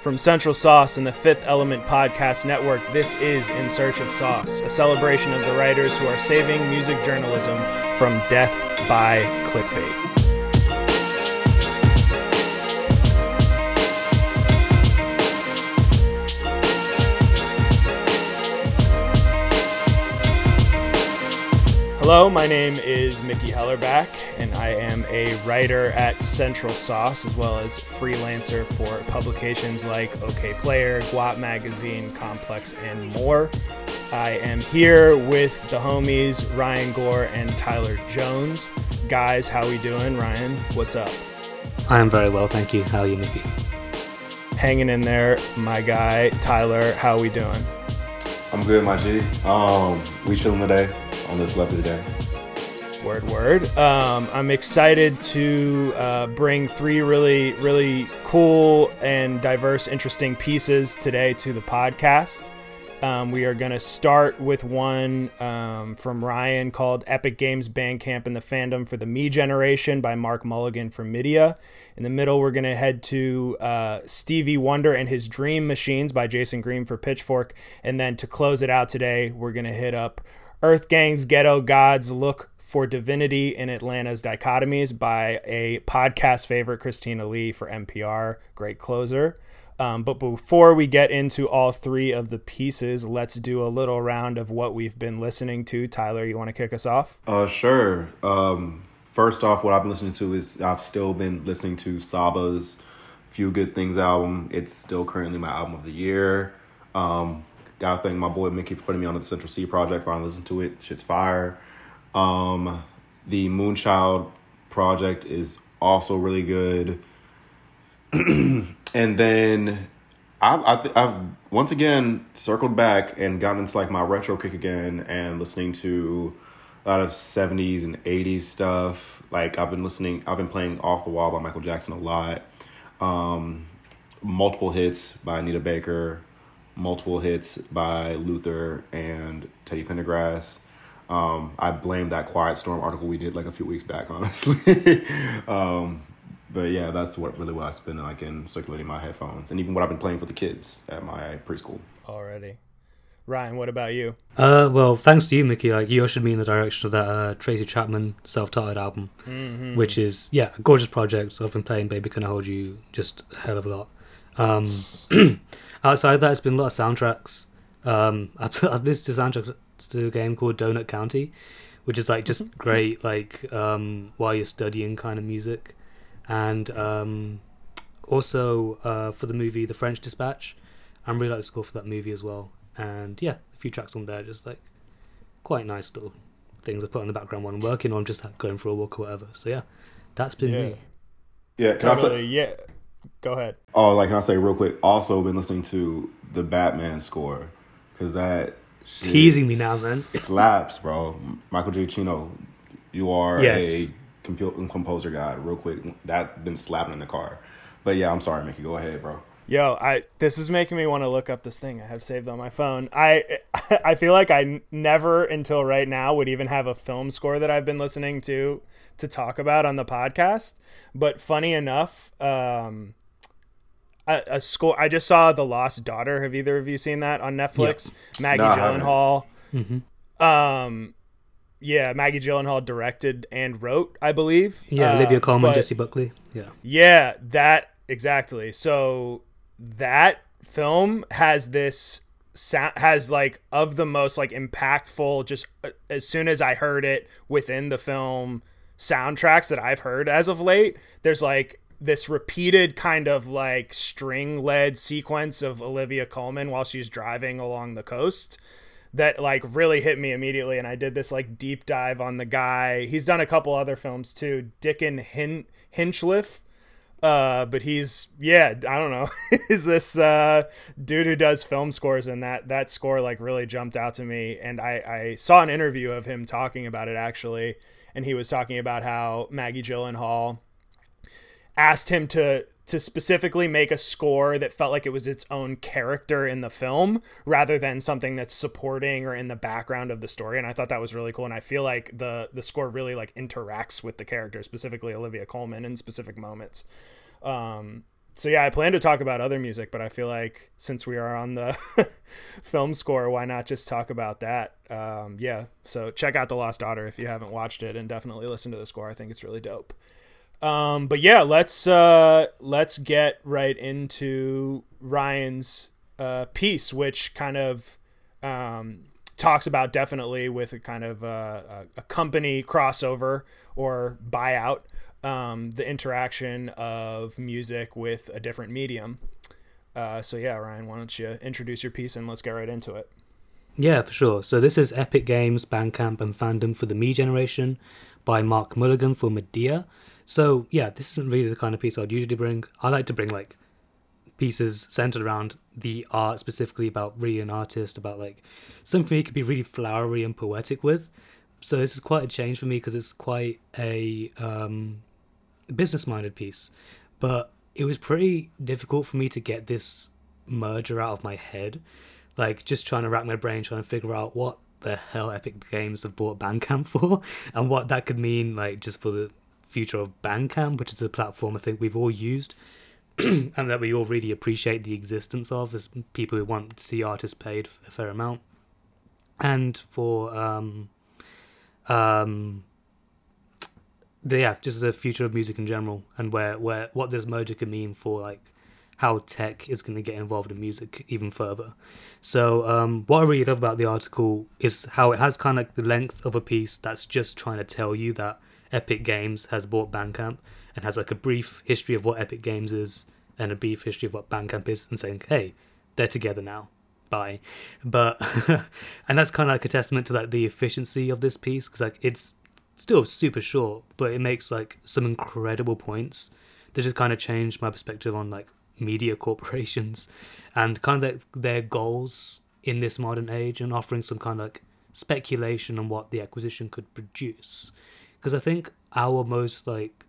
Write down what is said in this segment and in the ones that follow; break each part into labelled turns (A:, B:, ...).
A: From Central Sauce and the Fifth Element Podcast Network, this is In Search of Sauce, a celebration of the writers who are saving music journalism from death by clickbait. Hello, my name is Mickey Hellerback, and I am a writer at Central Sauce as well as freelancer for publications like Okayplayer, Guap Magazine, Complex, and more. I am here with the homies Ryan Gore and Tyler Jones. Guys, how we doing? Ryan, what's up?
B: I am very well, thank you. How are you, Mickey?
A: Hanging in there, my guy Tyler. How we doing?
C: I'm good, my G. Um, we chilling today on this lovely day.
A: Word, word. Um, I'm excited to uh, bring three really, really cool and diverse, interesting pieces today to the podcast. Um, we are going to start with one um, from Ryan called Epic Games Bandcamp and the Fandom for the Me Generation by Mark Mulligan from Midia. In the middle, we're going to head to uh, Stevie Wonder and His Dream Machines by Jason Green for Pitchfork. And then to close it out today, we're going to hit up EarthGang's Ghetto Gods Look for Divinity in Atlanta's Dichotomies by a podcast favorite, Christina Lee for NPR. Great closer. Um, but before we get into all three of the pieces, let's do a little round of what we've been listening to. Tyler, you want to kick us off?
C: Uh, sure. Um, first off, what I've been listening to is I've still been listening to Saba's Few Good Things album. It's still currently my album of the year. Um, gotta thank my boy Mickey for putting me on the Central Cee project. Finally listened to it. Shit's fire. Um, the Moonchild project is also really good. and then I've, I've, I've once again circled back and gotten into like my retro kick again and listening to a lot of 70s and 80s stuff. Like I've been listening, I've been playing Off the Wall by Michael Jackson a lot. Um, multiple hits by Anita Baker, multiple hits by Luther and Teddy Pendergrass. Um, I blame that Quiet Storm article we did like a few weeks back, honestly. um, but yeah, that's what really what I've been like in circulating my headphones, and even what I've been playing for the kids at my preschool.
A: Already, Ryan, what about you?
B: Uh, well, thanks to you, Mickey. Like you ushered me in the direction of that uh, Tracy Chapman self-titled album,
A: Mm-hmm.
B: which is yeah, a gorgeous project. So I've been playing "Baby Can I Hold You" just a hell of a lot. Um, outside of that, it's been a lot of soundtracks. Um, I've, I've listened to soundtracks to a game called Donut County, which is like just great, like um, while you're studying kind of music, and um, also uh, for the movie The French Dispatch. I'm really like the score for that movie as well, and yeah, a few tracks on there, just like quite nice little things I put in the background while I'm working on, just like, going for a walk or whatever. So yeah, that's been
A: Yeah,
B: me.
C: Yeah, can I say-
A: Yeah, go ahead.
C: Oh, like can I say real quick? Also, been listening to the Batman score because that shit
B: Teasing me now, man.
C: slaps, bro. Michael Giacchino, you are
B: Yes.
C: a compu- composer guy. Real quick, that been slapping in the car. But yeah, I'm sorry, Mickey. Go ahead, bro.
A: Yo, I this is making me want to look up this thing I have saved on my phone. I I feel like I never until right now would even have a film score that I've been listening to to talk about on the podcast. But funny enough, um, a, a score. I just saw The Lost Daughter. Have either of you seen that on Netflix? Maggie
C: No, I haven't.
A: Gyllenhaal.
B: hmm
A: Um, yeah, Maggie Gyllenhaal directed and wrote, I believe.
B: Yeah,
A: Uh,
B: Olivia Colman, Jessie Buckley. Yeah.
A: yeah, that exactly. So that film has this sound has like of the most like impactful just uh, as soon as I heard it within the film soundtracks that I've heard as of late. There's like this repeated kind of like string led sequence of Olivia Colman while she's driving along the coast that like really hit me immediately and I did this like deep dive on the guy. He's done a couple other films too. Dickon Hin- Hinchliffe. Uh, but he's yeah, I don't know. is this uh dude who does film scores and that that score like really jumped out to me and I I saw an interview of him talking about it actually and he was talking about how Maggie Gyllenhaal asked him to to specifically make a score that felt like it was its own character in the film rather than something that's supporting or in the background of the story and I thought that was really cool and I feel like the the score really like interacts with the character specifically Olivia Colman in specific moments um so yeah, I plan to talk about other music, but I feel like since we are on the film score, why not just talk about that? Um, yeah, so check out The Lost Daughter if you haven't watched it, and definitely listen to the score. I think it's really dope. Um, but yeah, let's uh, let's get right into Ryan's uh, piece, which kind of um, talks about definitely with a kind of uh, a, company crossover or buyout, um, the interaction of music with a different medium. Uh, so yeah, Ryan, why don't you introduce your piece and let's get right into it.
B: Yeah, for sure. So this is Epic Games, Bandcamp, and Fandom for the Me Generation by Mark Mulligan for Midia. So yeah, this isn't really the kind of piece I'd usually bring. I like to bring like pieces centered around the art, specifically about really an artist, about like something you could be really flowery and poetic with. So this is quite a change for me because it's quite a um, business-minded piece, but it was pretty difficult for me to get this merger out of my head. Like just trying to rack my brain, trying to figure out what the hell Epic Games have bought Bandcamp for, and what that could mean, like just for the future of Bandcamp, which is a platform I think we've all used and that we all really appreciate the existence of as people who want to see artists paid a fair amount. And for um, um, the, yeah, just the future of music in general, and where where what this merger could mean for like how tech is going to get involved in music even further. So, um, what I really love about the article is how it has kind of like the length of a piece that's just trying to tell you that Epic Games has bought Bandcamp and has like a brief history of what Epic Games is and a brief history of what Bandcamp is and saying, hey, they're together now. Bye. But, and that's kind of like a testament to like the efficiency of this piece because like it's still super short, but it makes like some incredible points that just kind of changed my perspective on like media corporations and kind of their, their goals in this modern age and offering some kind of like speculation on what the acquisition could produce because I think our most like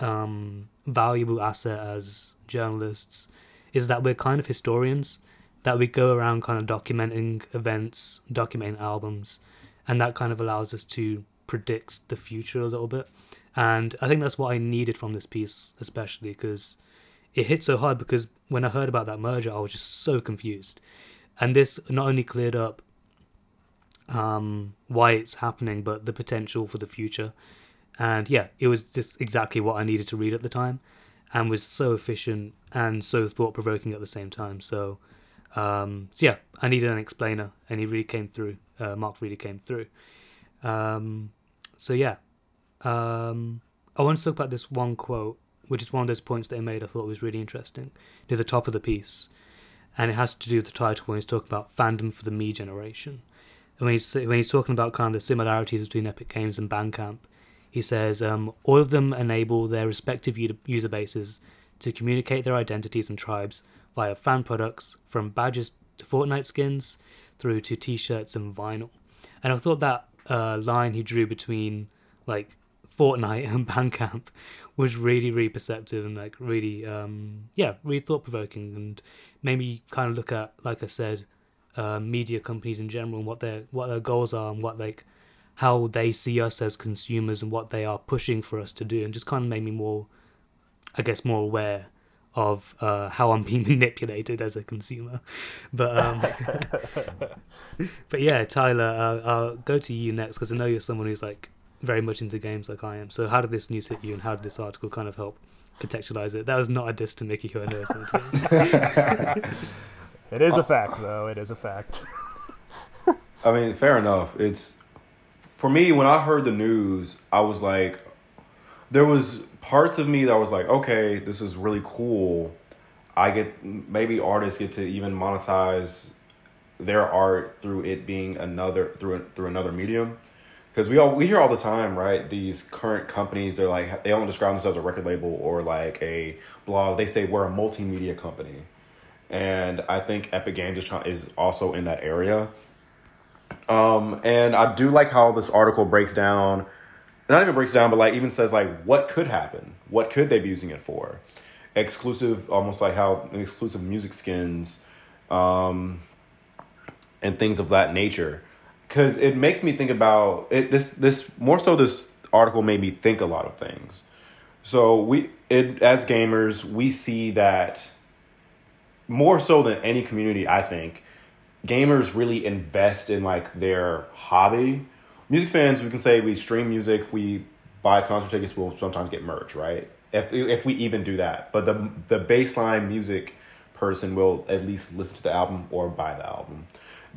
B: um, valuable asset as journalists is that we're kind of historians that we go around kind of documenting events, documenting albums, and that kind of allows us to predict the future a little bit. And I think that's what I needed from this piece, especially because it hit so hard. Because when I heard about that merger, I was just so confused. And this not only cleared up um, why it's happening, but the potential for the future. And yeah, it was just exactly what I needed to read at the time, and was so efficient and so thought provoking at the same time. So, um, so yeah, I needed an explainer, and he really came through. Uh, Mark really came through. Um, so yeah, um, I want to talk about this one quote, which is one of those points that he made. I thought was really interesting near the top of the piece, and it has to do with the title when he's talking about fandom for the me generation when he's when he's talking about kind of the similarities between Epic Games and Bandcamp, he says um, all of them enable their respective user bases to communicate their identities and tribes via fan products, from badges to Fortnite skins, through to T-shirts and vinyl. And I thought that uh, line he drew between like Fortnite and Bandcamp was really, really perceptive and like really, um, yeah, really thought provoking, and made me kind of look at, like I said, uh, media companies in general and what their what their goals are and what like how they see us as consumers and what they are pushing for us to do, and just kind of made me more, I guess, more aware of uh, how I'm being manipulated as a consumer. But um, but yeah, Tyler, uh, I'll go to you next because I know you're someone who's like very much into games like I am. So how did this news hit you, and how did this article kind of help contextualize it? That was not a diss to Mickey, who I know is
A: It is a uh, fact, though. It is a fact.
C: I mean, fair enough. It's for me when I heard the news, I was like, there was parts of me that was like, okay, this is really cool. I get maybe artists get to even monetize their art through it being another through through another medium. Because we all we hear all the time, right? These current companies, they're like they don't describe themselves as a record label or like a blog. They say we're a multimedia company and I think Epic Games is, also in that area. Um, and I do like how this article breaks down, not even breaks down, but like even says like what could happen, what could they be using it for, exclusive, almost like how exclusive music skins, um, and things of that nature, because it makes me think about it. This this more so this article made me think a lot of things. So we, it, as gamers, we see that more so than any community. I think gamers really invest in like their hobby. Music fans, we can say we stream music, we buy concert tickets, we'll sometimes get merch, right? If if we even do that, but the the baseline music person will at least listen to the album or buy the album.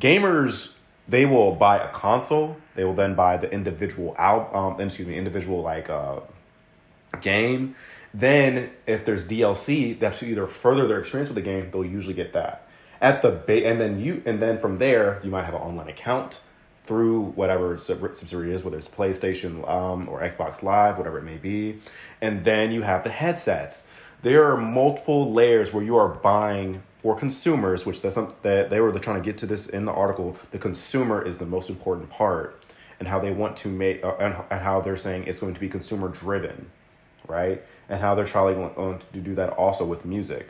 C: Gamers they will buy a console. They will then buy the individual album. Um, excuse me, individual like uh, game. Then, if there's DLC that's to either further their experience with the game, they'll usually get that at the ba- and then you and then from there you might have an online account through whatever subsidiary is, whether it's PlayStation um, or Xbox Live, whatever it may be, and then you have the headsets. There are multiple layers where you are buying for consumers, which that's something that they were trying to get to this in the article. The consumer is the most important part, and how they want to make uh, and, and how they're saying it's going to be consumer driven, right? And how they're trying to do that also with music.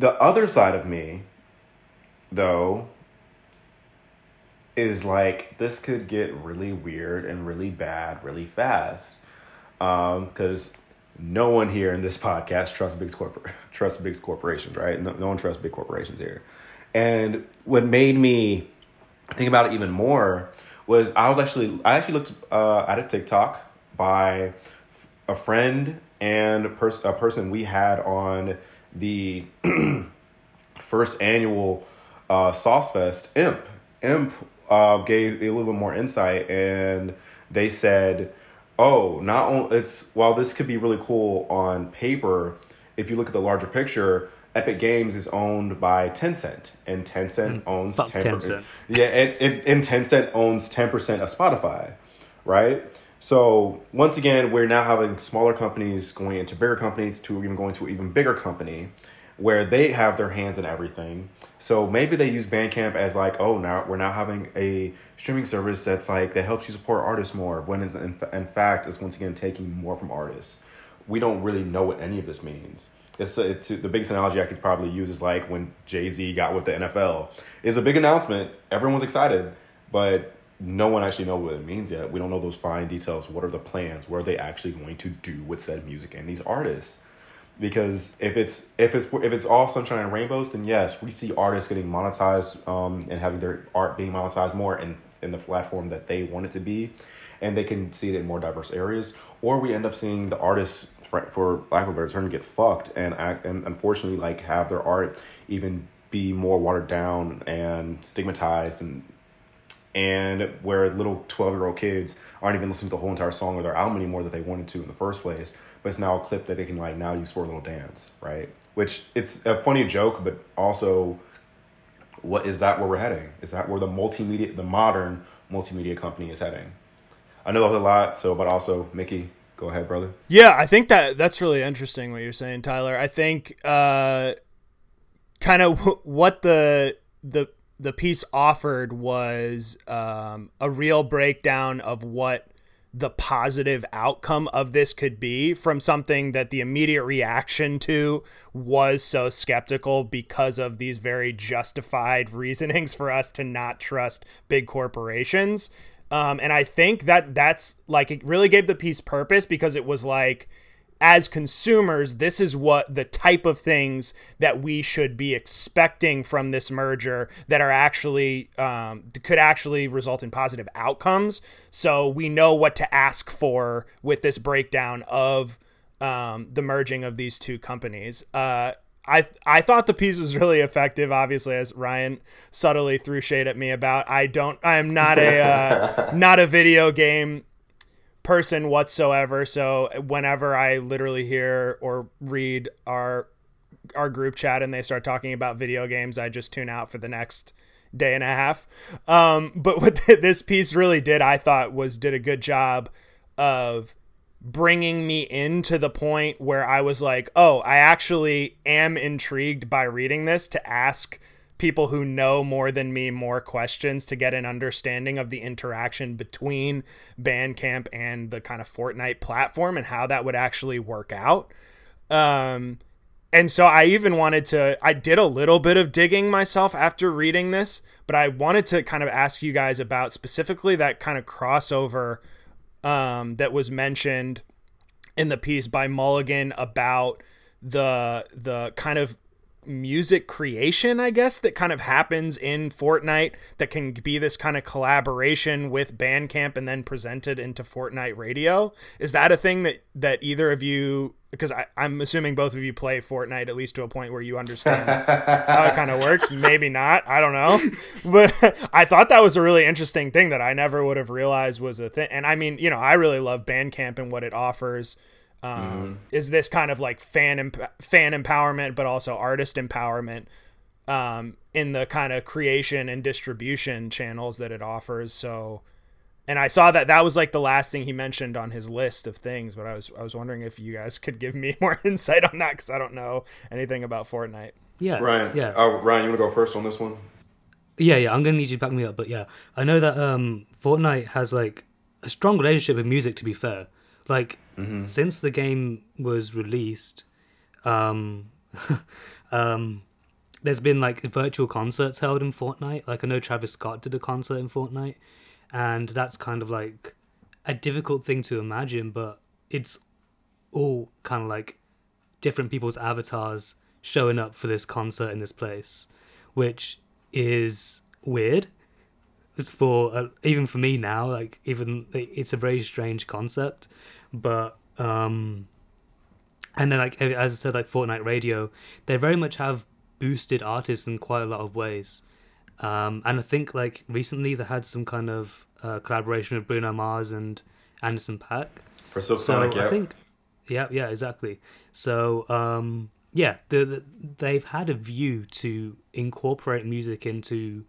C: The other side of me, though, is like this could get really weird and really bad really fast. Because um, no one here in this podcast trusts big corpor- trusts big corporations, right? No, no one trusts big corporations here. And what made me think about it even more was I was actually I actually looked uh, at a TikTok by a friend and a, pers- a person we had on the first annual uh, Sauce Fest, Imp. Imp uh, gave a little bit more insight, and they said, "Oh, not only it's while this could be really cool on paper, if you look at the larger picture." Epic Games is owned by Tencent, and Tencent mm, owns
B: 10%. Tencent.
C: Yeah, and, and, and Tencent owns ten percent of Spotify, right? So once again, we're now having smaller companies going into bigger companies to even going to an even bigger company where they have their hands in everything. So maybe they use Bandcamp as like, oh, now we're now having a streaming service that's like that helps you support artists more. When in, in fact, it's once again taking more from artists. We don't really know what any of this means. It's, it's the biggest analogy I could probably use is like when Jay Z got with the NFL. It's a big announcement. Everyone's excited, but no one actually know what it means yet. We don't know those fine details. What are the plans? What are they actually going to do with said music and these artists? Because if it's if it's if it's all sunshine and rainbows, then yes, we see artists getting monetized um, and having their art being monetized more in in the platform that they want it to be, and they can see it in more diverse areas. Or we end up seeing the artists, for, for lack of a better term, get fucked and act and unfortunately like have their art even be more watered down and stigmatized and and where little 12 year old kids aren't even listening to the whole entire song or their album anymore that they wanted to in the first place but it's now a clip that they can like now use for a little dance right? Which it's a funny joke but also what is that where we're heading? Is that where the multimedia the modern multimedia company is heading? I know that was a lot so but also mickey go ahead brother.
A: Yeah i think that that's really interesting what you're saying tyler. I think uh kind of what the the the piece offered was um, a real breakdown of what the positive outcome of this could be from something that the immediate reaction to was so skeptical because of these very justified reasonings for us to not trust big corporations. Um, and I think that that's like it really gave the piece purpose because it was like as consumers, this is what the type of things that we should be expecting from this merger that are actually um, could actually result in positive outcomes. So we know what to ask for with this breakdown of um, the merging of these two companies. Uh, I I thought the piece was really effective. Obviously, as Ryan subtly threw shade at me about, I don't. I am not a uh, not a video game person whatsoever. So whenever I literally hear or read our our group chat and they start talking about video games, I just tune out for the next day and a half. Um, but what this piece really did, I thought, was did a good job of bringing me into the point where I was like, oh, I actually am intrigued by reading this to ask people who know more than me more questions to get an understanding of the interaction between Bandcamp and the kind of Fortnite platform and how that would actually work out. Um, and so I even wanted to, I did a little bit of digging myself after reading this, but I wanted to kind of ask you guys about specifically that kind of crossover um, that was mentioned in the piece by Mulligan about the the kind of music creation, I guess, that kind of happens in Fortnite that can be this kind of collaboration with Bandcamp and then presented into Fortnite radio. Is that a thing that that either of you because I, I'm assuming both of you play Fortnite at least to a point where you understand how it kind of works. Maybe not. I don't know. But I thought that was a really interesting thing that I never would have realized was a thing. And I mean, you know, I really love Bandcamp and what it offers. Um, mm-hmm. Is this kind of like fan emp- fan empowerment, but also artist empowerment um, in the kind of creation and distribution channels that it offers? So and I saw that that was like the last thing he mentioned on his list of things. But I was I was wondering if you guys could give me more insight on that because I don't know anything about Fortnite.
B: Yeah,
C: Ryan.
B: Yeah,
C: uh, Ryan, you want to go first on this one?
B: Yeah, yeah. I'm gonna need you to back me up, but yeah, I know that um, Fortnite has like a strong relationship with music. To be fair, like mm-hmm. since the game was released, um, um, there's been like virtual concerts held in Fortnite. Like I know Travis Scott did a concert in Fortnite and that's kind of like a difficult thing to imagine but it's all kind of like different people's avatars showing up for this concert in this place which is weird for uh, even for me now like even it's a very strange concept but um and then like as i said like fortnite radio they very much have boosted artists in quite a lot of ways um, and I think like recently they had some kind of uh, collaboration with Bruno Mars and Anderson .Paak.
C: For so
B: I think, yeah, yeah, exactly. So um, yeah, the, the, they've had a view to incorporate music into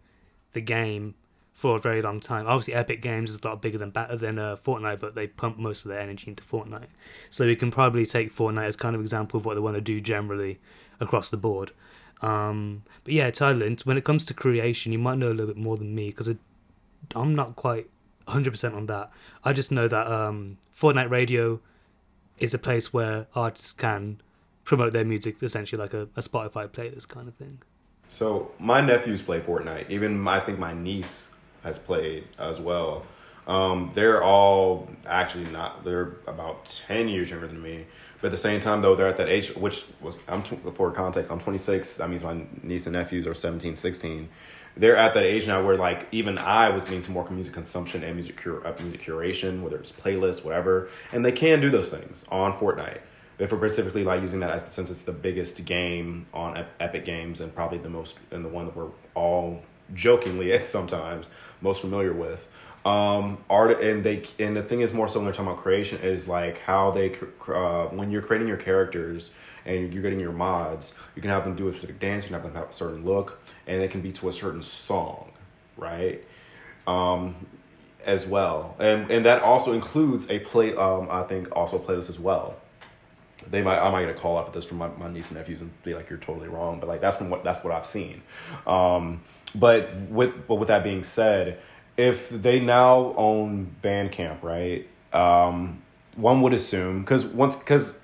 B: the game for a very long time. Obviously, Epic Games is a lot bigger than better than uh, Fortnite, but they pump most of their energy into Fortnite. So we can probably take Fortnite as kind of example of what they want to do generally across the board. Um, but yeah, Tyler, when it comes to creation, you might know a little bit more than me because I'm not quite 100% on that. I just know that um, Fortnite Radio is a place where artists can promote their music, essentially like a, a Spotify playlist kind of thing.
C: So my nephews play Fortnite. Even I think my niece has played as well. Um, they're all actually not. They're about ten years younger than me. But at the same time, though, they're at that age, which was, I'm for context, I'm 26. That means my niece and nephews are 17, 16. They're at that age now where, like, even I was getting to more music consumption and music, cur- uh, music curation, whether it's playlists, whatever. And they can do those things on Fortnite. If we're specifically like using that as since it's the biggest game on Epic Games and probably the most and the one that we're all jokingly at sometimes most familiar with. Um art and they and the thing is more so when they're talking about creation is like how they uh, when you're creating your characters and you're getting your mods you can have them do a specific dance you can have them have a certain look and it can be to a certain song right? Um as well. And and that also includes a play um i think also playlist as well. They might I might get a call off at this from my, my niece and nephews and be like you're totally wrong but like that's from what that's what I've seen. Um but with but with that being said if they now own Bandcamp, right? Um, one would assume because once because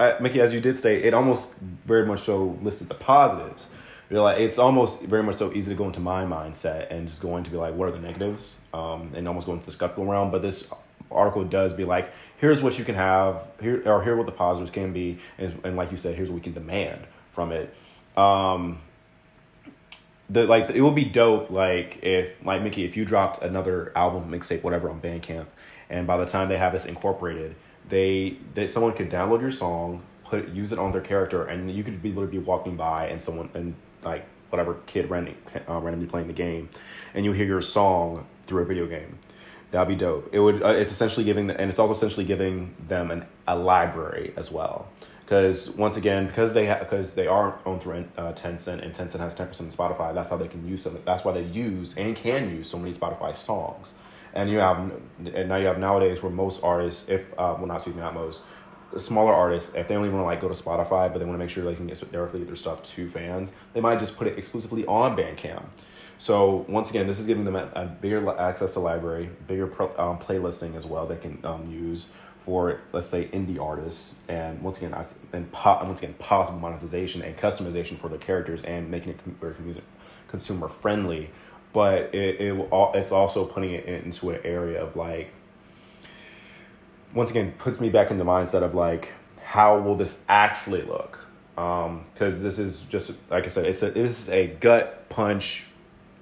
C: uh, Mickey, as you did say, it almost very much so listed the positives. You're like it's almost very much so easy to go into my mindset and just going to be like, what are the negatives? Um, and almost going to the skeptical realm. But this article does be like, here's what you can have, here or here what the positives can be, and, and like you said, here's what we can demand from it. Um, the like it would be dope like if like Mickey if you dropped another album mixtape whatever on Bandcamp and by the time they have this incorporated they that someone could download your song put use it on their character and you could be literally be walking by and someone and like whatever kid randomly, uh, randomly playing the game and you hear your song through a video game. That'd be dope. It would uh, it's essentially giving the, and it's also essentially giving them an, a library as well because once again, because they ha- because they are owned through uh, Tencent and Tencent has ten percent of Spotify. That's how they can use them. That's why they use and can use so many Spotify songs. And you have and now you have nowadays where most artists, if uh, well not excuse me, not most, smaller artists, if they only want to like go to Spotify, but they want to make sure they can get directly their stuff to fans, they might just put it exclusively on Bandcamp. So once again, this is giving them a, a bigger access to library, bigger pro, um, playlisting as well. They can um, use for let's say indie artists and once again and po- once again possible monetization and customization for their characters and making it very consumer friendly but it, it it's also putting it into an area of like once again puts me back in the mindset of like how will this actually look because um, this is just like I said, it's a this is a gut punch,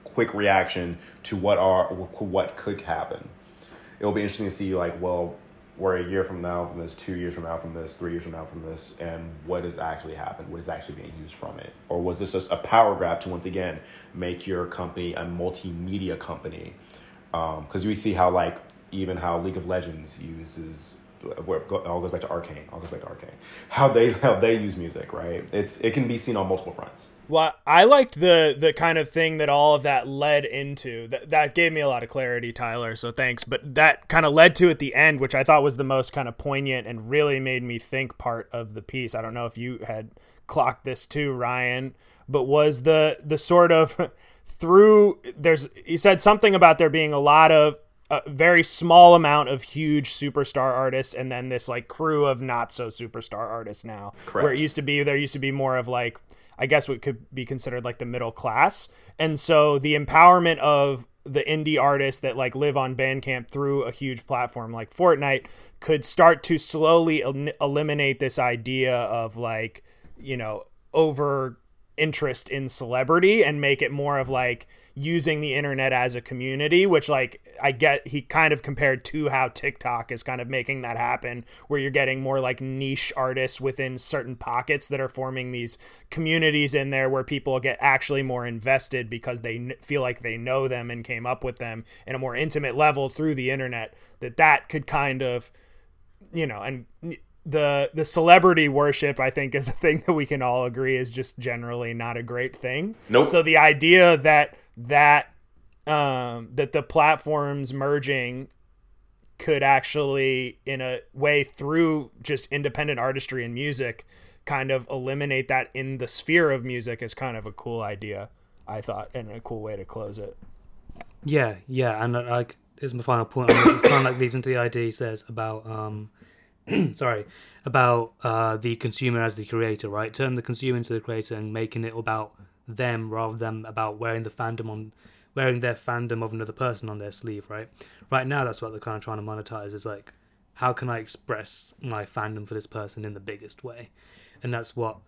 C: quick reaction to what are what could happen. It'll be interesting to see like, well, we're a year from now from this, two years from now from this, three years from now from this, and what has actually happened? What is actually being used from it? Or was this just a power grab to once again make your company a multimedia company? Because um, we see how like even how League of Legends uses all goes back to Arcane, all goes back to Arcane. How they how they use music, right? It's it can be seen on multiple fronts.
A: Well, I liked the the kind of thing that all of that led into. That that gave me a lot of clarity, Tyler. So thanks. But that kind of led to at the end, which I thought was the most kind of poignant and really made me think part of the piece. I don't know if you had clocked this too, Ryan, but was the the sort of through there's he said something about there being a lot of a very small amount of huge superstar artists and then this like crew of not so superstar artists now Correct. where it used to be there used to be more of like i guess what could be considered like the middle class. And so the empowerment of the indie artists that like live on bandcamp through a huge platform like fortnite could start to slowly el- eliminate this idea of like you know over interest in celebrity and make it more of like using the internet as a community, which like I get he kind of compared to how TikTok is kind of making that happen, where you're getting more like niche artists within certain pockets that are forming these communities in there where people get actually more invested because they feel like they know them and came up with them in a more intimate level through the internet. That that could kind of, you know, and the the celebrity worship I think is a thing that we can all agree is just generally not a great thing.
C: Nope.
A: So the idea that that um, that the platforms merging could actually in a way through just independent artistry and music kind of eliminate that in the sphere of music is kind of a cool idea i thought and a cool way to close it
B: yeah yeah and uh, like is my final point on this. it's kind of like leads into the idea he says about um sorry about uh the consumer as the creator right turn the consumer into the creator and making it about them rather than about wearing the fandom on wearing their fandom of another person on their sleeve, right? Right now, that's what they're kind of trying to monetize. Is like, how can I express my fandom for this person in the biggest way? And that's what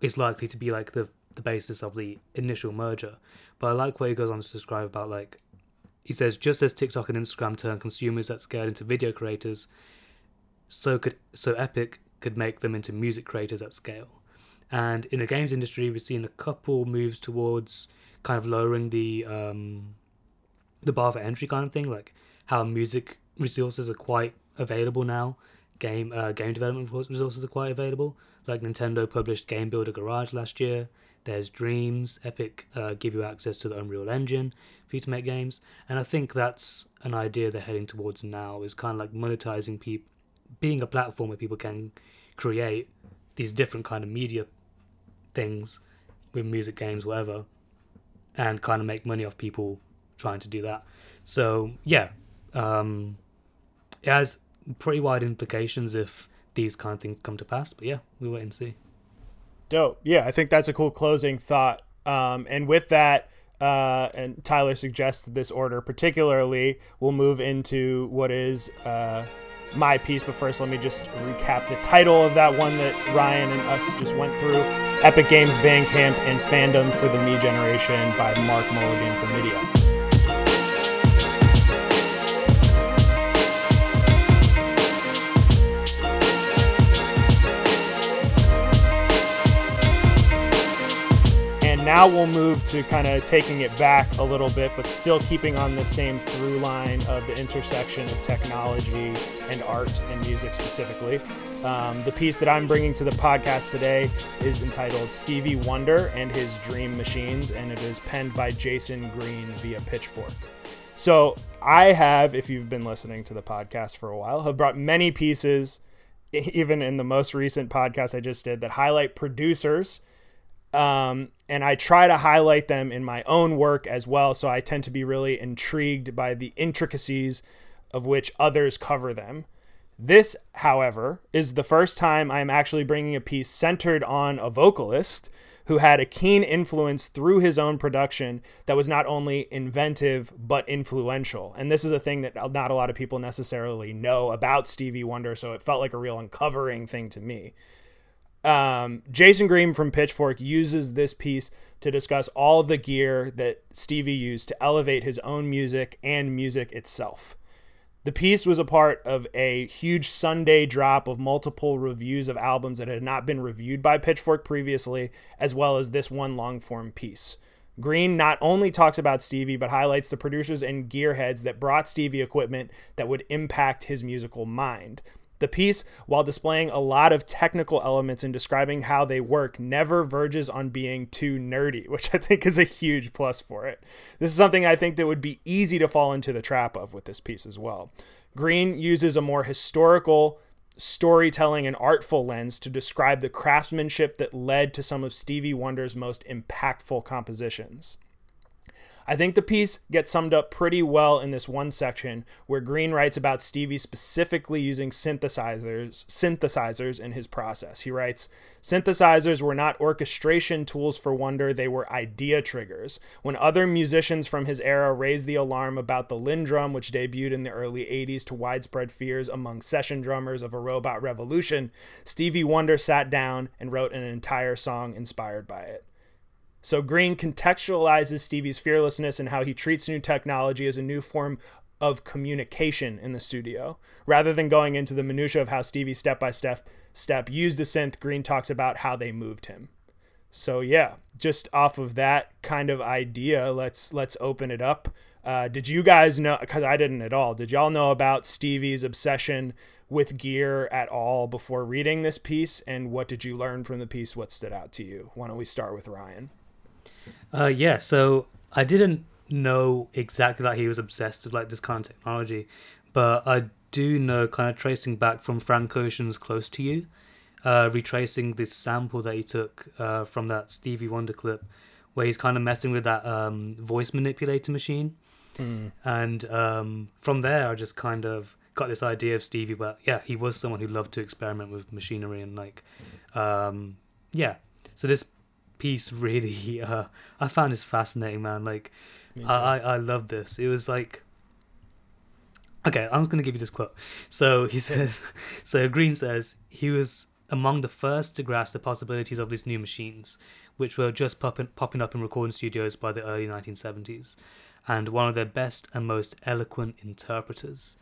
B: is likely to be like the the basis of the initial merger. But I like what he goes on to describe about like he says just as TikTok and Instagram turn consumers that scared into video creators, so could so Epic could make them into music creators at scale. And in the games industry, we've seen a couple moves towards kind of lowering the um, the bar for entry kind of thing, like how music resources are quite available now. Game uh, game development resources are quite available. Like Nintendo published Game Builder Garage last year. There's Dreams, Epic uh, give you access to the Unreal Engine for you to make games, and I think that's an idea they're heading towards now. Is kind of like monetizing people, being a platform where people can create these different kind of media things with music games, whatever, and kind of make money off people trying to do that. So yeah, um, it has pretty wide implications if these kind of things come to pass. But yeah, we wait and see.
A: Dope. Yeah, I think that's a cool closing thought. Um, and with that, uh, and Tyler suggested this order particularly, we'll move into what is uh, my piece. But first, let me just recap the title of that one that Ryan and us just went through Epic Games Bandcamp and Fandom for the Me Generation by Mark Mulligan from Midia. Now we'll move to kind of taking it back a little bit, but still keeping on the same through line of the intersection of technology and art and music specifically. Um, the piece that I'm bringing to the podcast today is entitled Stevie Wonder and His Dream Machines, and it is penned by Jason Green via Pitchfork. So I have, if you've been listening to the podcast for a while, have brought many pieces, even in the most recent podcast I just did, that highlight producers um, and I try to highlight them in my own work as well. So I tend to be really intrigued by the intricacies of which others cover them. This, however, is the first time I'm actually bringing a piece centered on a vocalist who had a keen influence through his own production that was not only inventive but influential. And this is a thing that not a lot of people necessarily know about Stevie Wonder, so it felt like a real uncovering thing to me. Um, Jason Green from Pitchfork uses this piece to discuss all the gear that Stevie used to elevate his own music and music itself. The piece was a part of a huge Sunday drop of multiple reviews of albums that had not been reviewed by Pitchfork previously, as well as this one long form piece. Green not only talks about Stevie, but highlights the producers and gearheads that brought Stevie equipment that would impact his musical mind. The piece, while displaying a lot of technical elements and describing how they work, never verges on being too nerdy, which I think is a huge plus for it. This is something I think that would be easy to fall into the trap of with this piece as well. Green uses a more historical storytelling and artful lens to describe the craftsmanship that led to some of Stevie Wonder's most impactful compositions. I think the piece gets summed up pretty well in this one section where Green writes about Stevie specifically using synthesizers synthesizers in his process. He writes, "Synthesizers were not orchestration tools for Wonder, they were idea triggers. When other musicians from his era raised the alarm about the LinnDrum which debuted in the early 80s to widespread fears among session drummers of a robot revolution, Stevie Wonder sat down and wrote an entire song inspired by it." So Green contextualizes Stevie's fearlessness and how he treats new technology as a new form of communication in the studio. Rather than going into the minutia of how Stevie step by step step used a synth, Green talks about how they moved him. So yeah, just off of that kind of idea, let's let's open it up. Uh, did you guys know? Because I didn't at all. Did y'all know about Stevie's obsession with gear at all before reading this piece? And what did you learn from the piece? What stood out to you? Why don't we start with Ryan?
B: Uh, yeah, so I didn't know exactly that he was obsessed with like this kind of technology, but I do know kind of tracing back from Frank Ocean's "Close to You," uh, retracing this sample that he took uh, from that Stevie Wonder clip, where he's kind of messing with that um, voice manipulator machine, mm. and um, from there I just kind of got this idea of Stevie. But yeah, he was someone who loved to experiment with machinery and like, um, yeah. So this piece really uh, I found this fascinating, man. Like I, I love this. It was like Okay, I'm just gonna give you this quote. So he says so Green says he was among the first to grasp the possibilities of these new machines, which were just popping popping up in recording studios by the early 1970s, and one of their best and most eloquent interpreters.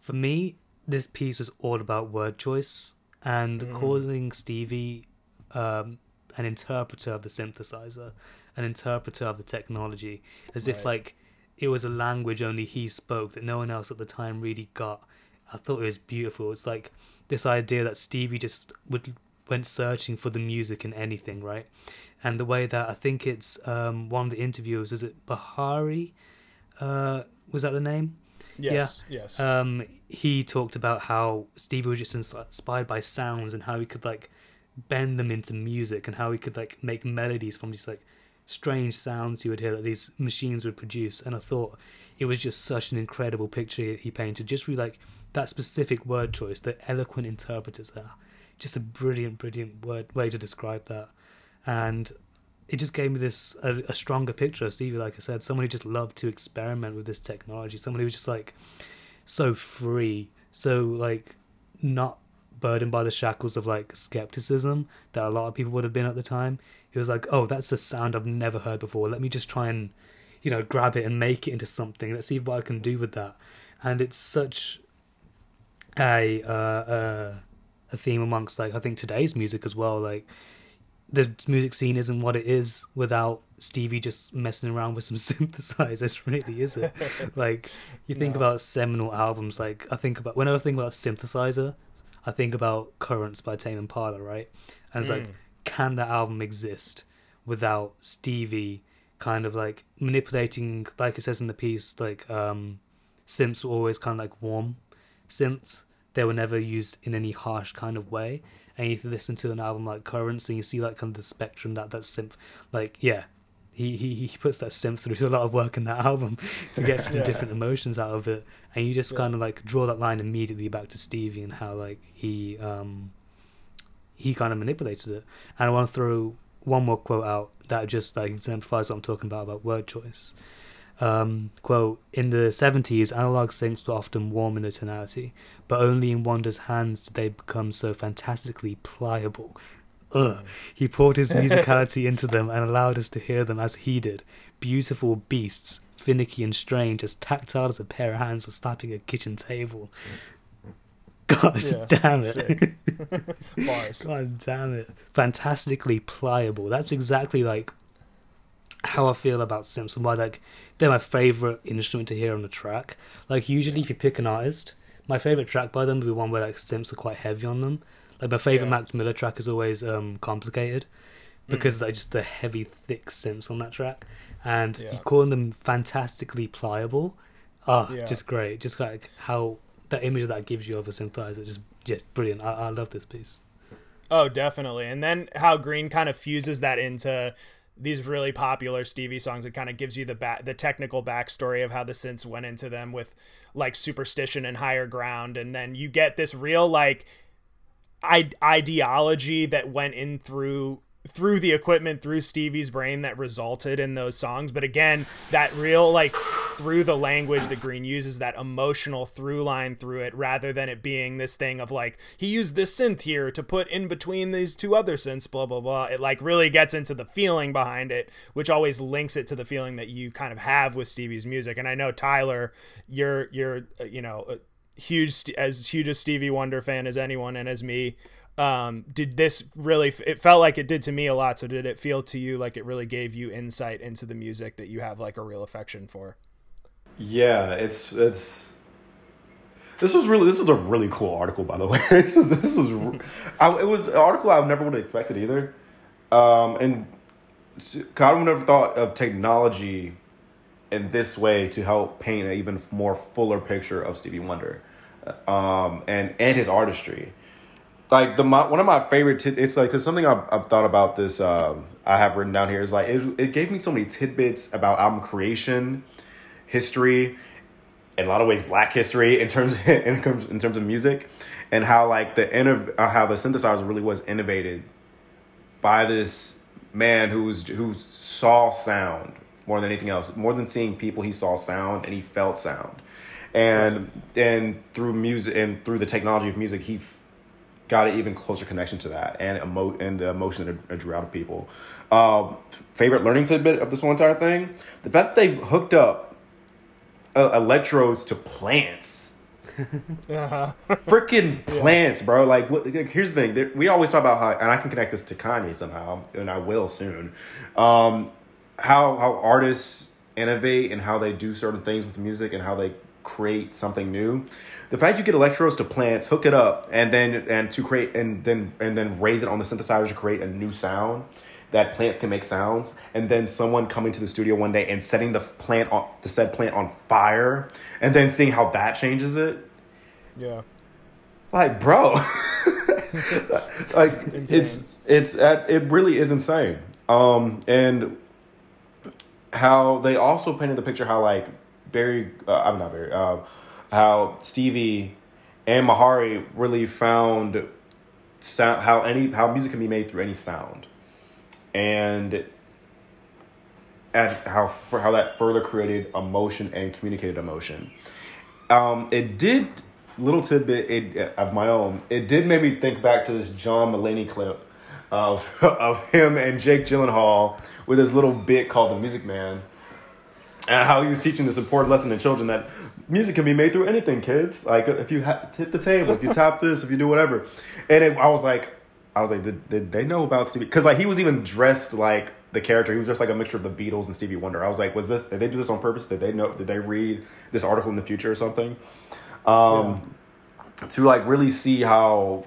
B: For me, this piece was all about word choice and mm. calling Stevie um, an interpreter of the synthesizer, an interpreter of the technology, as right. if like it was a language only he spoke that no one else at the time really got. I thought it was beautiful. It's like this idea that Stevie just would went searching for the music in anything, right? And the way that I think it's um, one of the interviewers is it Bahari? Uh, was that the name?
A: Yes. Yeah. Yes.
B: Um, he talked about how Stevie was just inspired by sounds and how he could like bend them into music and how he could like make melodies from these like strange sounds you would hear that these machines would produce. And i thought it was just such an incredible picture he painted just really like that specific word choice the eloquent interpreters there. Just a brilliant brilliant word way to describe that. And it just gave me this a, a stronger picture of stevie like i said someone who just loved to experiment with this technology someone who was just like so free so like not burdened by the shackles of like skepticism that a lot of people would have been at the time. He was like, "Oh, that's a sound I've never heard before. Let me just try and, you know, grab it and make it into something. Let's see what I can do with that." And it's such a uh, uh, a theme amongst like I think today's music as well. Like the music scene isn't what it is without Stevie just messing around with some synthesizers, really, is it? like you think no. about seminal albums, like I think about whenever I think about synthesizer, I think about Currents by Tame Impala, right? And it's mm. like, can that album exist without Stevie kind of like manipulating, like it says in the piece, like um, synths were always kind of like warm synths. They were never used in any harsh kind of way. And you listen to an album like Currents and you see like kind of the spectrum that that synth, like yeah, he, he he puts that synth through a lot of work in that album to get
A: Yeah.
B: different emotions out of it, and you just
A: Yeah.
B: kind of like draw that line immediately back to Stevie and how like he um he kind of manipulated it. And I want to throw one more quote out that just like exemplifies what I'm talking about about word choice. Um, quote In the 70s, analog synths were often warm in their tonality, but only in Wonder's hands did they become so fantastically pliable. Ugh. He poured his musicality into them and allowed us to hear them as he did. Beautiful beasts, finicky and strange, as tactile as a pair of hands are slapping a kitchen table. God
A: Yeah,
B: damn it.
A: Bars.
B: God damn it. Fantastically pliable. That's exactly like how I feel about Simpson. Why like they're my favourite instrument to hear on the track. Like usually if you pick an artist, my favourite track by them would be one where like synths are quite heavy on them. Like my favourite
A: Yeah.
B: Mac Miller track is always um complicated. Because like just the heavy thick synths on that track. And
A: Yeah.
B: you calling them fantastically pliable. Ah,
A: Yeah.
B: just great. Just like how that image that gives you of a synthesizer just just brilliant. I, I love this piece.
A: Oh, definitely. And then how Greene kind of fuses that into these really popular Stevie songs. It kind of gives you the back, the technical backstory of how the synths went into them with like superstition and higher ground, and then you get this real like I- ideology that went in through through the equipment through Stevie's brain that resulted in those songs. But again that real like through the language that Greene uses that emotional through line through it rather than it being this thing of like he used this synth here to put in between these two other synths blah blah blah. It like really gets into the feeling behind it which always links it to the feeling that you kind of have with Stevie's music. And I know Tyler you're you're you know huge as huge a Stevie Wonder fan as anyone and as me um did this really it felt like it did to me a lot so did it feel to you like it really gave you insight into the music that you have like a real affection for
C: Yeah, it's it's. This was really this was a really cool article by the way. this was this was I, it was an article I never would have expected either, um, and I would never thought of technology in this way to help paint an even more fuller picture of Stevie Wonder, um, and and his artistry. Like the my, one of my favorite tid- it's like something I've, I've thought about this um, I have written down here is like it, it gave me so many tidbits about album creation, history, in a lot of ways black history in terms of, in terms in terms of music and how like the uh, how the synthesizer really was innovated by this man who's who saw sound more than anything else more than seeing people he saw sound and he felt sound and and through music and through the technology of music he f- got an even closer connection to that and emo- and the emotion that it drew out of people um, favorite learning tidbit of this whole entire thing the fact that they hooked up uh, electrodes to plants. Freaking plants, bro. Like, what, like, here's the thing. We always talk about how, and I can connect this to Kanye somehow, and I will soon. Um, how how artists innovate and how they do certain things with music and how they create something new. The fact you get electrodes to plants, hook it up, and then and to create and then and then raise it on the synthesizer to create a new sound that plants can make sounds, and then someone coming to the studio one day and setting the plant on the said plant on fire, and then seeing how that changes it.
A: yeah
C: Like, bro, like it's
A: Insane.
C: it's uh, it really is insane. Um, and how they also painted the picture how like Barry, uh, I'm not Barry, uh, how Stevie and Mahari really found sound how any how music can be made through any sound, and at how how that further created emotion and communicated emotion. Um, it did little tidbit it, of my own. It did make me think back to this John Mulaney clip of of him and Jake Gyllenhaal with his little bit called "The Music Man." And how he was teaching this important lesson to children that music can be made through anything, kids. Like if you ha- hit the table, if you tap this, if you do whatever. And it, I was like, I was like, did, did they know about Stevie? Because like he was even dressed like the character. He was just like a mixture of the Beatles and Stevie Wonder. I was like, was this? Did they do this on purpose? Did they know? Did they read this article in the future or something? Um, To like really see how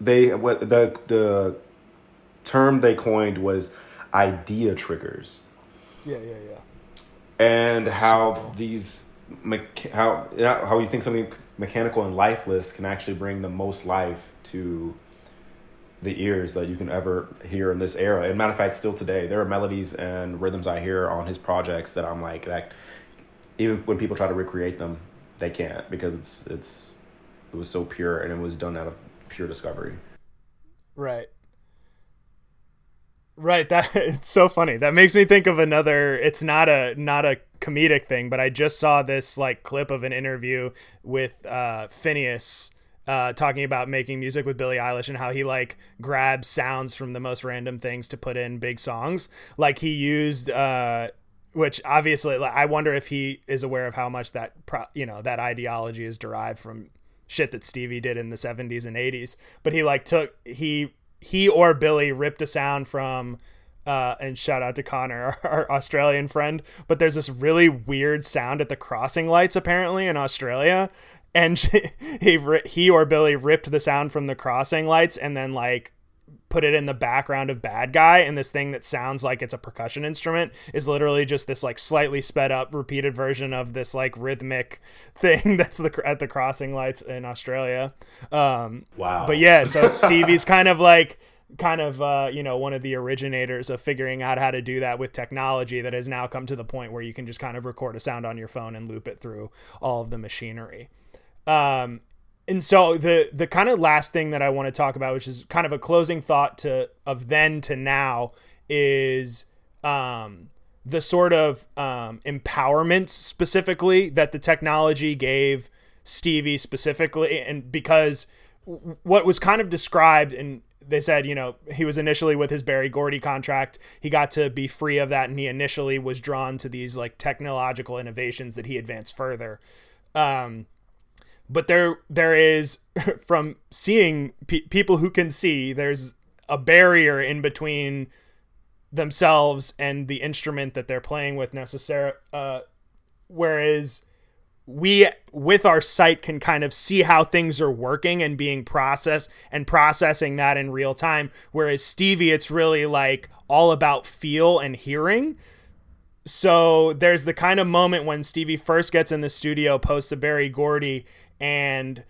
C: they what the the term they coined was idea triggers
A: yeah yeah yeah
C: and how these mecha- how how you think something mechanical and lifeless can actually bring the most life to the ears that you can ever hear in this era. And matter of fact, still today, there are melodies and rhythms I hear on his projects that I'm like that. Even when people try to recreate them, they can't because it's it's it was so pure and it was done out of pure discovery.
A: Right. Right, that it's so funny. That makes me think of another it's not a not a comedic thing, but I just saw this like clip of an interview with uh Finneas uh, talking about making music with Billie Eilish and how he like grabs sounds from the most random things to put in big songs. Like he used, uh, which obviously, like, I wonder if he is aware of how much that pro- you know that ideology is derived from shit that Stevie did in the 70s and 80s. But he like took he he or Billie ripped a sound from. Uh, and shout out to Connor, our, Australian friend. But there's this really weird sound at the crossing lights apparently in Australia, and he he or Billie ripped the sound from the crossing lights and then like put it in the background of bad guy and this thing that sounds like it's a percussion instrument is literally just this like slightly sped up repeated version of this like rhythmic thing that's the at the crossing lights in Australia. Um
C: wow.
A: but yeah so Stevie's kind of like kind of uh, you know one of the originators of figuring out how to do that with technology that has now come to the point where you can just kind of record a sound on your phone and loop it through all of the machinery. Um, and so the the kind of last thing that I want to talk about, which is kind of a closing thought to of then to now, is um, the sort of um, empowerment specifically that the technology gave Stevie specifically, and because what was kind of described and they said, you know, he was initially with his Berry Gordy contract. He got to be free of that, and he initially was drawn to these like technological innovations that he advanced further. Um, but there there is from seeing pe- people who can see there's a barrier in between themselves and the instrument that they're playing with necessarily uh, whereas we with our sight can kind of see how things are working and being processed and processing that in real time whereas stevie it's really like all about feel and hearing. So there's the kind of moment when stevie first gets in the studio post the Berry Gordy and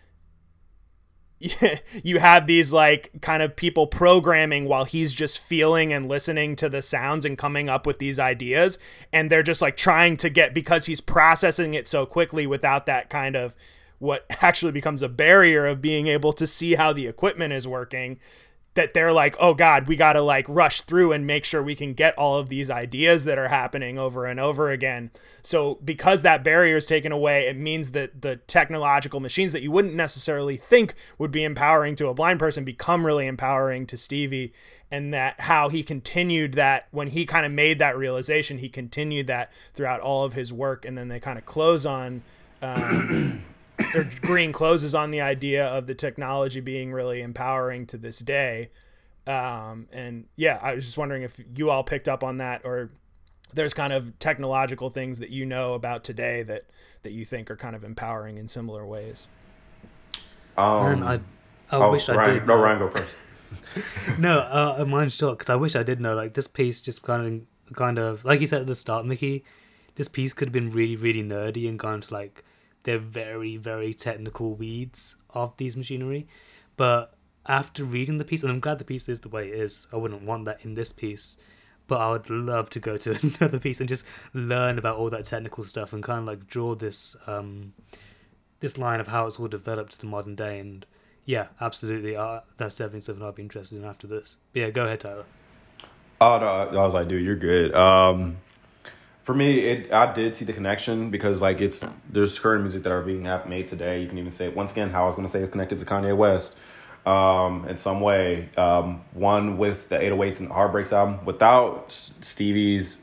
A: you have these like kind of people programming while he's just feeling and listening to the sounds and coming up with these ideas and they're just like trying to get because he's processing it so quickly without that kind of what actually becomes a barrier of being able to see how the equipment is working that they're like, oh God, we got to like rush through and make sure we can get all of these ideas that are happening over and over again. So, because that barrier is taken away, it means that the technological machines that you wouldn't necessarily think would be empowering to a blind person become really empowering to Stevie. And that how he continued that when he kind of made that realization, he continued that throughout all of his work. And then they kind of close on. Um, or Greene closes on the idea of the technology being really empowering to this day. Um, and yeah, I was just wondering if you all picked up on that or there's kind of technological things that you know about today that that you think are kind of empowering in similar ways.
C: Um,
B: Man, I, I
C: oh,
B: wish I
C: Ryan,
B: did.
C: No,
B: know-
C: Ryan, go first.
B: no, uh, mine's short because I wish I did know. Like this piece, just kind of, kind of, like you said at the start, Mickey. This piece could have been really, really nerdy and gone to like the very, very technical weeds of these machinery. But after reading the piece, and I'm glad the piece is the way it is. I wouldn't want that in this piece, but I would love to go to another piece and just learn about all that technical stuff and kind of like draw this, um, this line of how it's all developed to the modern day and yeah, absolutely. Uh, that's definitely something I'd be interested in after this. But yeah, go ahead, Tyler.
C: Oh no, I was like, dude, you're good. Um, for me, it I did see the connection because like it's there's current music that are being made today. You can even say once again how I was gonna say it connected to Kanye West, um, in some way. Um, one with the 808s and Heartbreaks album. Without Stevie's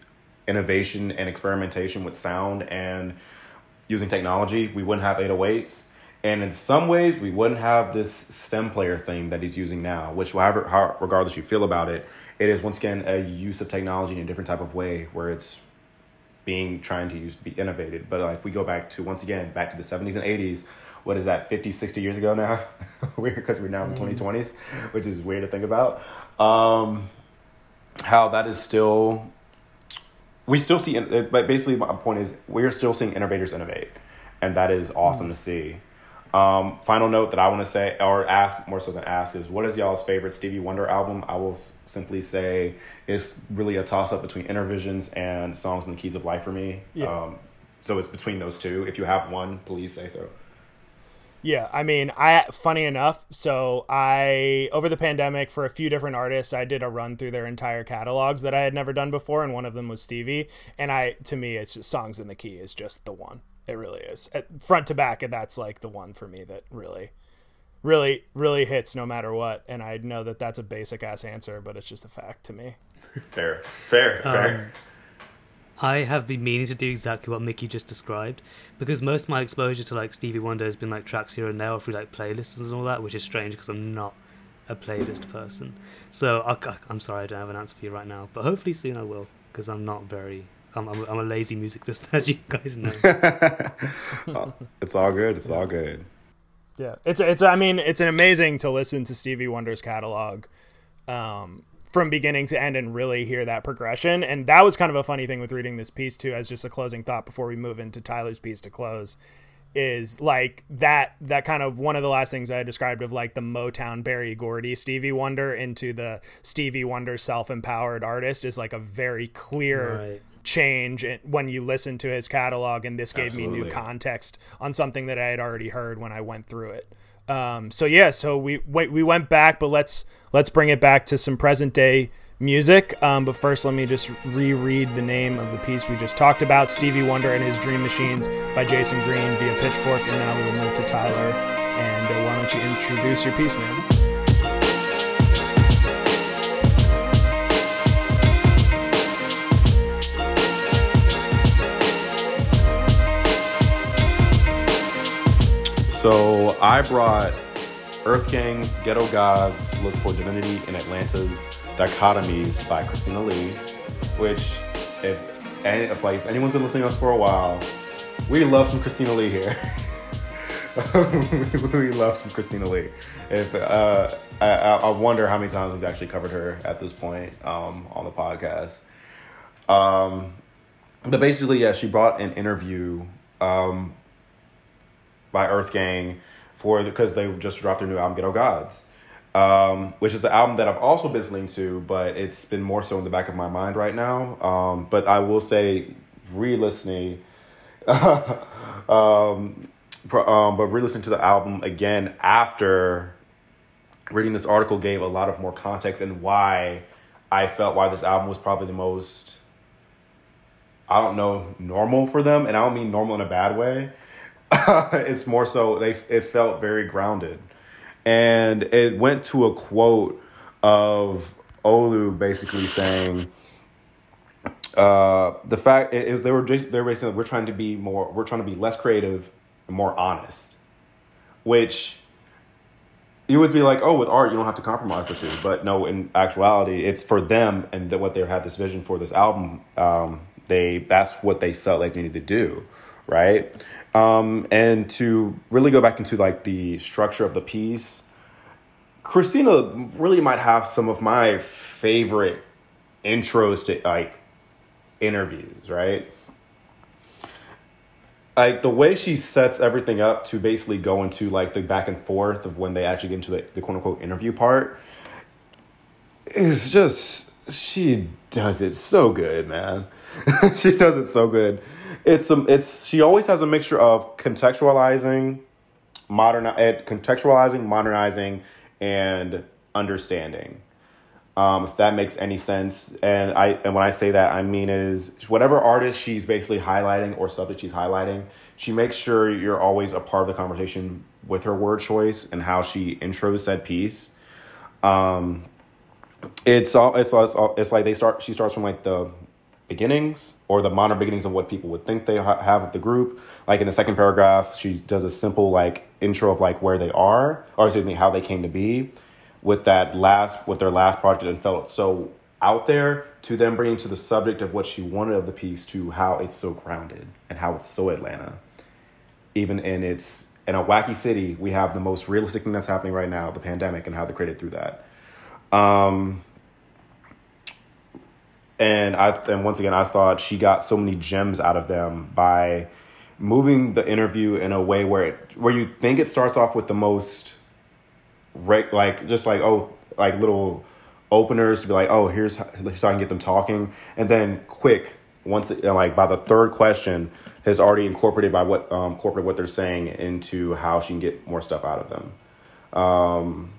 C: innovation and experimentation with sound and using technology, we wouldn't have 808s. And in some ways, we wouldn't have this stem player thing that he's using now, which, however, how, regardless you feel about it, it is once again a use of technology in a different type of way where it's being trying to use to be innovated. But like we go back to once again back to the 70s and 80s. What is that 50, 60 years ago now? weird because we're now in the 2020s, which is weird to think about. Um, how that is still we still see but basically my point is we're still seeing innovators innovate and that is awesome to see Um, final note that I want to say, or ask more so than ask, is what is y'all's favorite Stevie Wonder album? I will s- simply say it's really a toss up between Innervisions and Songs in the Keys of Life for me.
A: Yeah.
C: Um, so it's between those two. If you have one, please say so.
A: Yeah, I mean, I funny enough, so I over the pandemic for a few different artists, I did a run through their entire catalogs that I had never done before, and one of them was Stevie. And I, to me, it's just "Songs in the Key" is just the one. It really is, At front to back, and that's like the one for me that really, really, really hits no matter what. And I know that that's a basic ass answer, but it's just a fact to me.
C: Fair, fair, fair.
B: Um, I have been meaning to do exactly what Mickey just described because most of my exposure to like Stevie Wonder has been like tracks here and there or through like playlists and all that, which is strange because I'm not a playlist person. So I, am sorry I don't have an answer for you right now, but hopefully soon I will because I'm not very. I'm, I'm, I'm a lazy music listener, as you guys know.
C: it's all good. It's all good.
A: Yeah, it's it's. I mean, it's an amazing to listen to Stevie Wonder's catalog, um, from beginning to end, and really hear that progression. And that was kind of a funny thing with reading this piece too, as just a closing thought before we move into Tyler's piece to close, is like that that kind of one of the last things I described of like the Motown Berry Gordy Stevie Wonder into the Stevie Wonder self empowered artist is like a very clear
B: Right.
A: Change when you listen to his catalog and this gave me new context on something that I had already heard when I went through it. Um, so yeah, so we wait, we went back, but let's let's bring it back to some present day music. Um, but first, let me just reread the name of the piece we just talked about: Stevie Wonder and His Dream Machines by Jayson Greene via Pitchfork. And now we will move to Tyler. And uh, why don't you introduce your piece, man?
C: So I brought EarthGang's, Ghetto Gods, Look for Divinity in Atlanta's Dichotomies by Christina Lee, which if, if like if anyone's been listening to us for a while, we love some Christina Lee here. we love some Christina Lee. If uh, I, I I wonder how many times we've actually covered her at this point um, on the podcast. Um, but basically, yeah, she brought an interview um, by EarthGang for because they just dropped their new album Ghetto Gods, um, which is an album that I've also been listening to, but it's been more so in the back of my mind right now. Um, but I will say, re-listening, um, pro- um, but re-listening to the album again after reading this article gave a lot of more context and why I felt why this album was probably the most I don't know normal for them, and I don't mean normal in a bad way. it's more so they it felt very grounded, and it went to a quote of Olu basically saying. Uh, the fact is they were just they're basically we're trying to be more we're trying to be less creative and more honest, which you would be like, oh, with art you don't have to compromise the two, but no, in actuality, it's for them and what they had this vision for this album. Um, they that's what they felt like they needed to do, right? Um, and to really go back into like the structure of the piece, Christina really might have some of my favorite intros to like interviews, right? like the way she sets everything up to basically go into like the back and forth of when they actually get into the, the quote unquote interview part is just she does it so good, man. she does it so good. It's um it's she always has a mixture of contextualizing, modern eh, contextualizing, modernizing, and understanding. Um, if that makes any sense. And I and when I say that, I mean is whatever artist she's basically highlighting or subject she's highlighting, she makes sure you're always a part of the conversation with her word choice and how she intros said piece. Um, it's all it's all, it's like they start. She starts from like the beginnings or the modern beginnings of what people would think they ha- have of the group. Like in the second paragraph, she does a simple like intro of like where they are, or excuse me, how they came to be with that last with their last project and felt so out there to then bringing to the subject of what she wanted of the piece to how it's so grounded and how it's so Atlanta. Even in its in a wacky city, we have the most realistic thing that's happening right now, the pandemic, and how they created through that. Um, and I and once again, I thought she got so many gems out of them by moving the interview in a way where it, where you think it starts off with the most reg, like just like oh like little openers to be like oh here's how, here's how I can get them talking and then quick once it, like by the third question has already incorporated by what um, incorporate what they're saying into how she can get more stuff out of them. Um,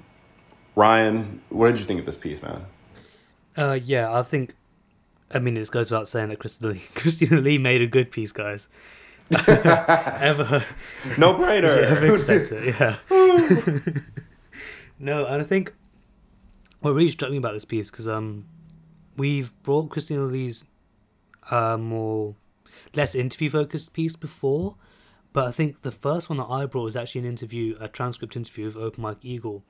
C: Ryan, what did you think of this piece, man?
B: Uh, yeah, I think. I mean, it goes without saying that Christina Lee, Christina Lee made a good piece, guys. ever,
C: no brainer.
B: ever expect it? Yeah. no, and I think what really struck me about this piece because um, we've brought Christina Lee's uh, more less interview focused piece before, but I think the first one that I brought was actually an interview, a transcript interview of Open Mike Eagle,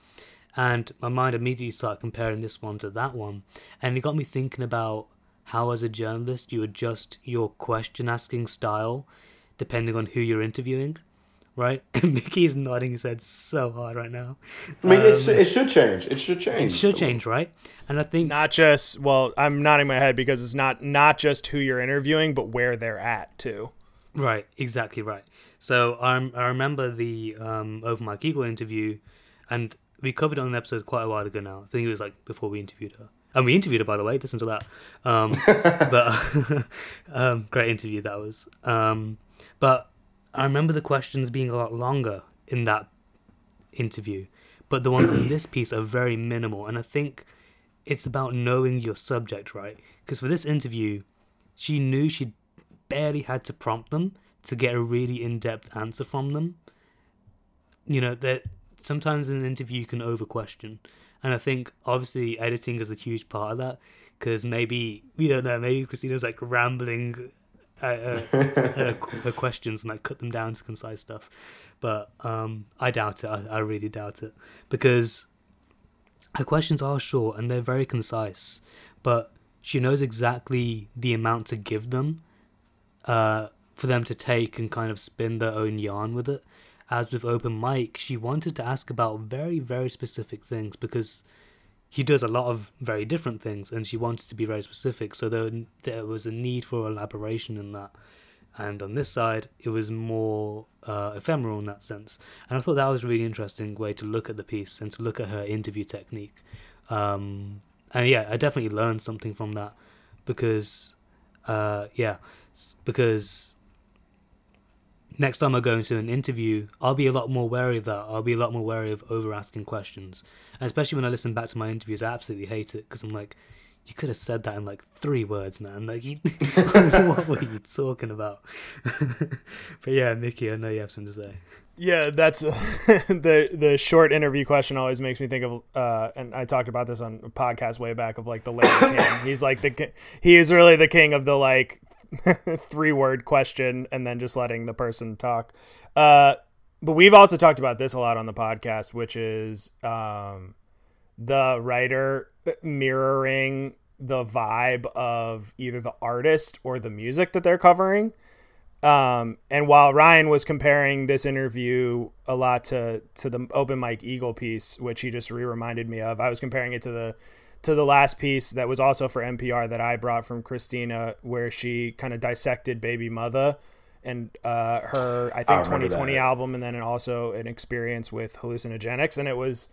B: and my mind immediately started comparing this one to that one, and it got me thinking about how, as a journalist, you adjust your question asking style depending on who you're interviewing. Right, Mickey's nodding his head so hard right now.
C: I mean, it, should, it should change. It should change.
B: It should change, right? And I think
A: not just well, I'm nodding my head because it's not not just who you're interviewing, but where they're at too.
B: Right, exactly right. So I I remember the um, Open Mike Eagle interview, and we covered it on an episode quite a while ago now. I think it was like before we interviewed her. And we interviewed her, by the way. Listen to that. Um, but um, great interview that was. Um, but I remember the questions being a lot longer in that interview, but the ones in this piece are very minimal. And I think it's about knowing your subject, right? Because for this interview, she knew she barely had to prompt them to get a really in-depth answer from them. You know that sometimes in an interview you can over question, and I think obviously editing is a huge part of that. Because maybe we don't know, maybe Christina's like rambling uh, uh, her, her questions and like cut them down to concise stuff. But um, I doubt it. I, I really doubt it because her questions are short and they're very concise, but she knows exactly the amount to give them uh, for them to take and kind of spin their own yarn with it. As with Open Mike, she wanted to ask about very, very specific things because he does a lot of very different things and she wanted to be very specific. So there, there was a need for elaboration in that. And on this side, it was more uh, ephemeral in that sense. And I thought that was a really interesting way to look at the piece and to look at her interview technique. Um, and yeah, I definitely learned something from that because, uh, yeah, because next time I go into an interview, I'll be a lot more wary of that. I'll be a lot more wary of over asking questions. And especially when I listen back to my interviews, I absolutely hate it because I'm like, you could have said that in like three words, man. Like, you, what were you talking about? but yeah, Mickey, I know you have something to say.
A: Yeah, that's the the short interview question always makes me think of, uh, and I talked about this on a podcast way back of like the Larry King. He's like the he is really the king of the like three word question and then just letting the person talk. Uh, but we've also talked about this a lot on the podcast, which is um, the writer mirroring the vibe of either the artist or the music that they're covering. Um, and while Ryan was comparing this interview a lot to to the Open Mike Eagle piece, which he just re reminded me of, I was comparing it to the to the last piece that was also for NPR that I brought from Christina, where she kind of dissected Bbymutha and uh, her I think I 2020 that. album, and then also an experience with hallucinogenics, and it was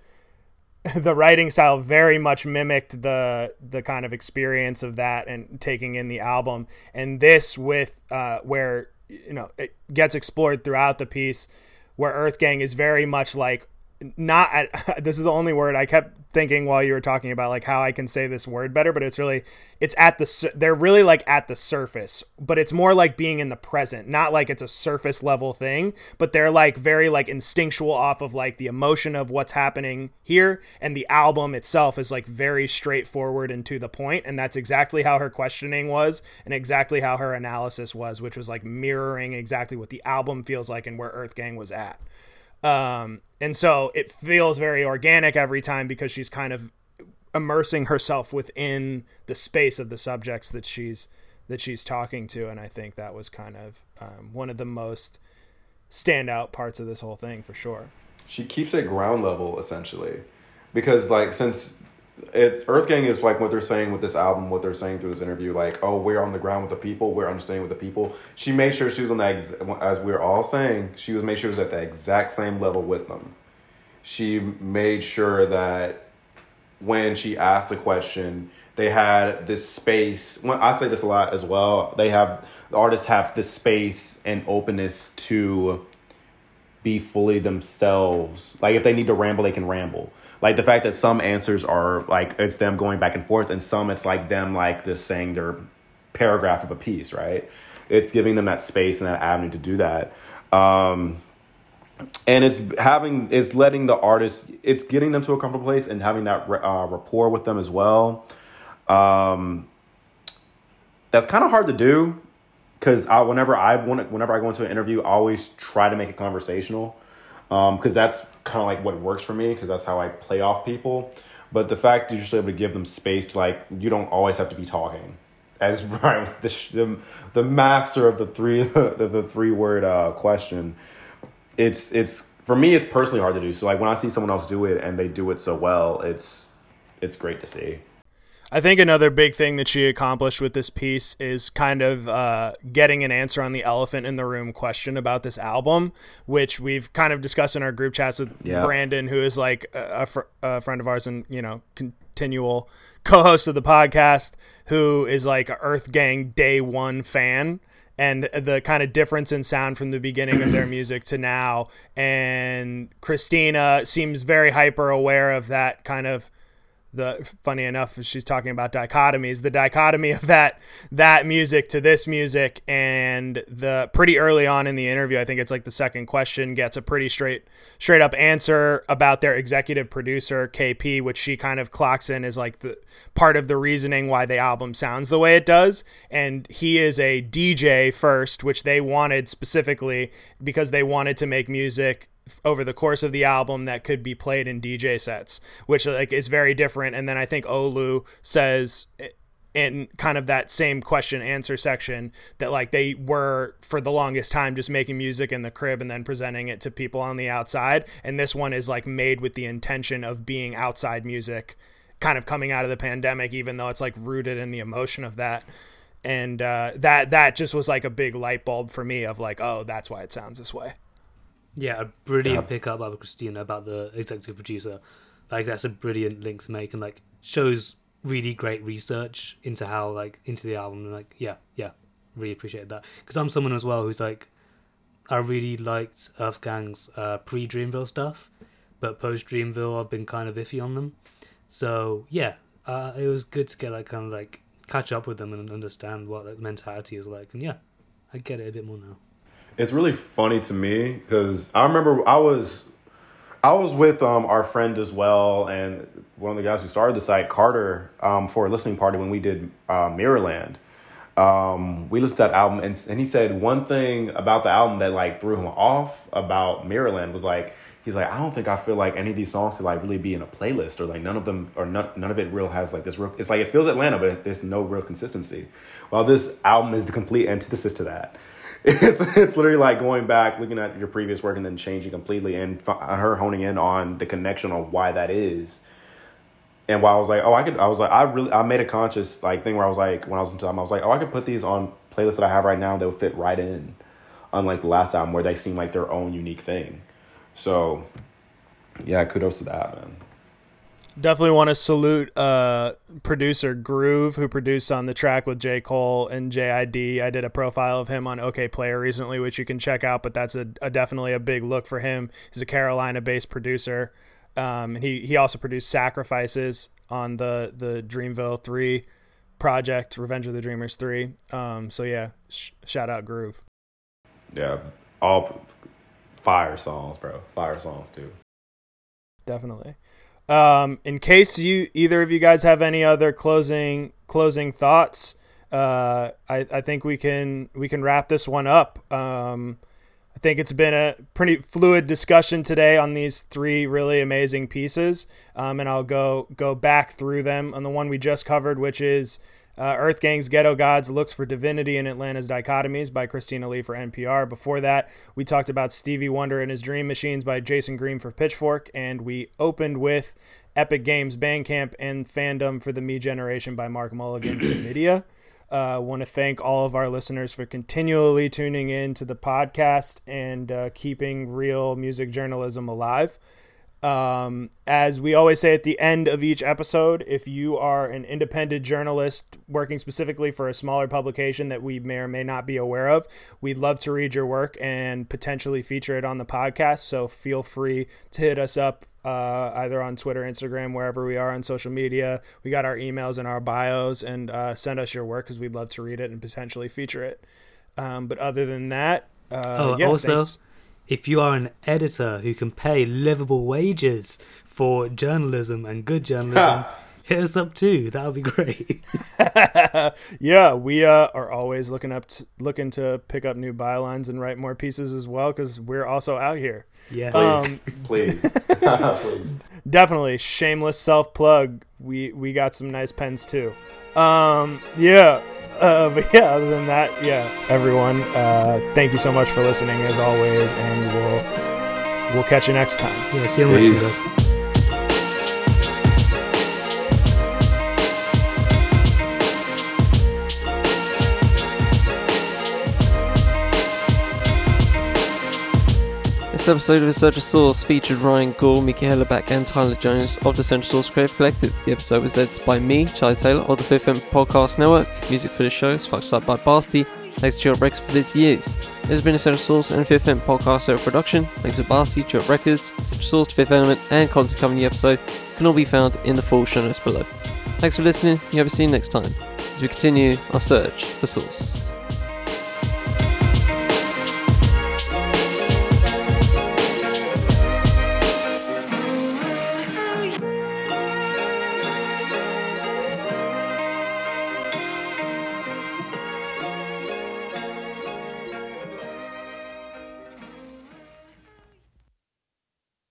A: the writing style very much mimicked the the kind of experience of that and taking in the album and this with uh, where you know it gets explored throughout the piece where EarthGang is very much like not at this is the only word I kept thinking while you were talking about like how I can say this word better but it's really it's at the they're really like at the surface but it's more like being in the present not like it's a surface level thing but they're like very like instinctual off of like the emotion of what's happening here and the album itself is like very straightforward and to the point and that's exactly how her questioning was and exactly how her analysis was which was like mirroring exactly what the album feels like and where EarthGang was at um, and so it feels very organic every time because she's kind of immersing herself within the space of the subjects that she's that she's talking to, and I think that was kind of um, one of the most standout parts of this whole thing for sure.
C: She keeps it ground level essentially, because like since it's EarthGang is like what they're saying with this album, what they're saying through this interview, like, oh, we're on the ground with the people, we're understanding with the people. She made sure she was on that, ex- as we are all saying, she was made sure she was at the exact same level with them. She made sure that when she asked a question, they had this space. When I say this a lot as well, they have the artists have this space and openness to be fully themselves. Like if they need to ramble, they can ramble. Like the fact that some answers are like it's them going back and forth, and some it's like them like just saying their paragraph of a piece, right? It's giving them that space and that avenue to do that. Um, and it's having it's letting the artist it's getting them to a comfortable place and having that uh, rapport with them as well um, that's kind of hard to do because I whenever I want whenever I go into an interview, I always try to make it conversational because um, that's kind of like what works for me because that's how I play off people. But the fact that you're just able to give them space to like you don't always have to be talking. As Brian the, the, the master of the three the, the three word uh, question, it's it's for me it's personally hard to do. So like when I see someone else do it and they do it so well, it's it's great to see.
A: I think another big thing that she accomplished with this piece is kind of uh, getting an answer on the elephant in the room question about this album, which we've kind of discussed in our group chats with yeah. Brandon, who is like a, a, fr- a, friend of ours and you know continual co-host of the podcast, who is like a EarthGang day one fan and the kind of difference in sound from the beginning of their music to now. And Christina seems very hyper aware of that kind of the funny enough she's talking about dichotomies the dichotomy of that that music to this music and the pretty early on in the interview i think it's like the second question gets a pretty straight straight up answer about their executive producer kp which she kind of clocks in as like the part of the reasoning why the album sounds the way it does. And he is a dj first which they wanted specifically because they wanted to make music over the course of the album that could be played in DJ sets, which like is very different. And then I think Olu says in kind of that same question answer section that like they were for the longest time just making music in the crib and then presenting it to people on the outside. And this one is like made with the intention of being outside music kind of coming out of the pandemic even though it's like rooted in the emotion of that. And uh, that that just was like a big light bulb for me of like oh that's why it sounds this way
B: yeah, a brilliant yeah. pickup by Christina about the executive producer. Like that's a brilliant link to make and like shows really great research into how like into the album and like yeah, yeah, really appreciate that. Because I'm someone as well who's like I really liked EarthGang's uh, pre Dreamville stuff, but post Dreamville I've been kind of iffy on them. So yeah, uh, it was good to get like kind of like catch up with them and understand what like mentality is like. And yeah, I get it a bit more now
C: it's really funny to me because I remember I was I was with um, our friend as well, and one of the guys who started the site, Carter, um, for a listening party when we did uh, Mirrorland. Um, we listened to that album, and and he said one thing about the album that like threw him off about Mirrorland was like he's like I don't think I feel like any of these songs to like really be in a playlist or like none of them or none none of it real has like this real. It's like it feels Atlanta, but there's no real consistency. While this album is the complete antithesis to that it's it's literally like going back, looking at your previous work, and then changing completely, and her honing in on the connection of why that is. And while I was like, oh, I could, I was like, I really, I made a conscious like thing where I was like, when I was into them, I was like, oh, I could put these on playlists that I have right now They'll fit right in, unlike the last album where they seem like their own unique thing. So, yeah, kudos to that, man.
A: Definitely want to salute uh, producer Groove, who produced on the track with J. Cole and JID. I did a profile of him on Okayplayer recently, which you can check out, but that's a, a definitely a big look for him. He's a Carolina based producer. Um, and he, he also produced Sacrifices on the, the Dreamville 3 project, Revenge of the Dreamers 3. Um, so, yeah, sh- shout out Groove.
C: Yeah, all fire songs, bro. Fire songs, too.
A: Definitely. Um, in case you either of you guys have any other closing closing thoughts, uh, I, I think we can we can wrap this one up. Um, I think it's been a pretty fluid discussion today on these three really amazing pieces, um, and I'll go go back through them on the one we just covered, which is uh, EarthGang's Ghetto Gods Looks for Divinity in Atlanta's Dichotomies by Christina Lee for NPR. Before that, we talked about Stevie Wonder and His Dream Machines by Jayson Greene for Pitchfork, and we opened with Epic Games Bandcamp and Fandom for the Me Generation by Mark Mulligan for Midia. I uh, want to thank all of our listeners for continually tuning in to the podcast and uh, keeping real music journalism alive. Um, as we always say at the end of each episode, if you are an independent journalist working specifically for a smaller publication that we may or may not be aware of, we'd love to read your work and potentially feature it on the podcast. So feel free to hit us up uh, either on Twitter, Instagram, wherever we are on social media. We got our emails and our bios, and uh, send us your work because we'd love to read it and potentially feature it. Um, but other than that, uh,
B: Oh,
A: yeah,
B: also,
A: thanks.
B: If you are an editor who can pay livable wages for journalism and good journalism, hit us up too. That would be great.
A: yeah, we uh, are always looking up, to, looking to pick up new bylines and write more pieces as well because we're also out here.
B: yeah.
A: Um,
C: Please. Please.
A: definitely shameless self plug. We we got some nice pens too. Um, yeah. Uh, but yeah, other than that, yeah, everyone, uh, thank you so much for listening as always, and we'll we'll catch you next time.
B: yeah, see you on
D: This episode of Essential Source featured Ryan Gore, Mickey Hellerback, and Tyler Jones of the Essential Source Creative Collective. The episode was edited by me, Charlie Taylor, of the Fifth Element Podcast Network. Music for the show is fucked up by Basti. Thanks to Chirp Records for its use. This has been Essential Source and Fifth Element Podcast Network production. Thanks to Basti, Chirp Records, Essential Source, Fifth Element, and content the episode can all be found in the full show notes below. Thanks for listening. You have see you next time as we continue our search for Source.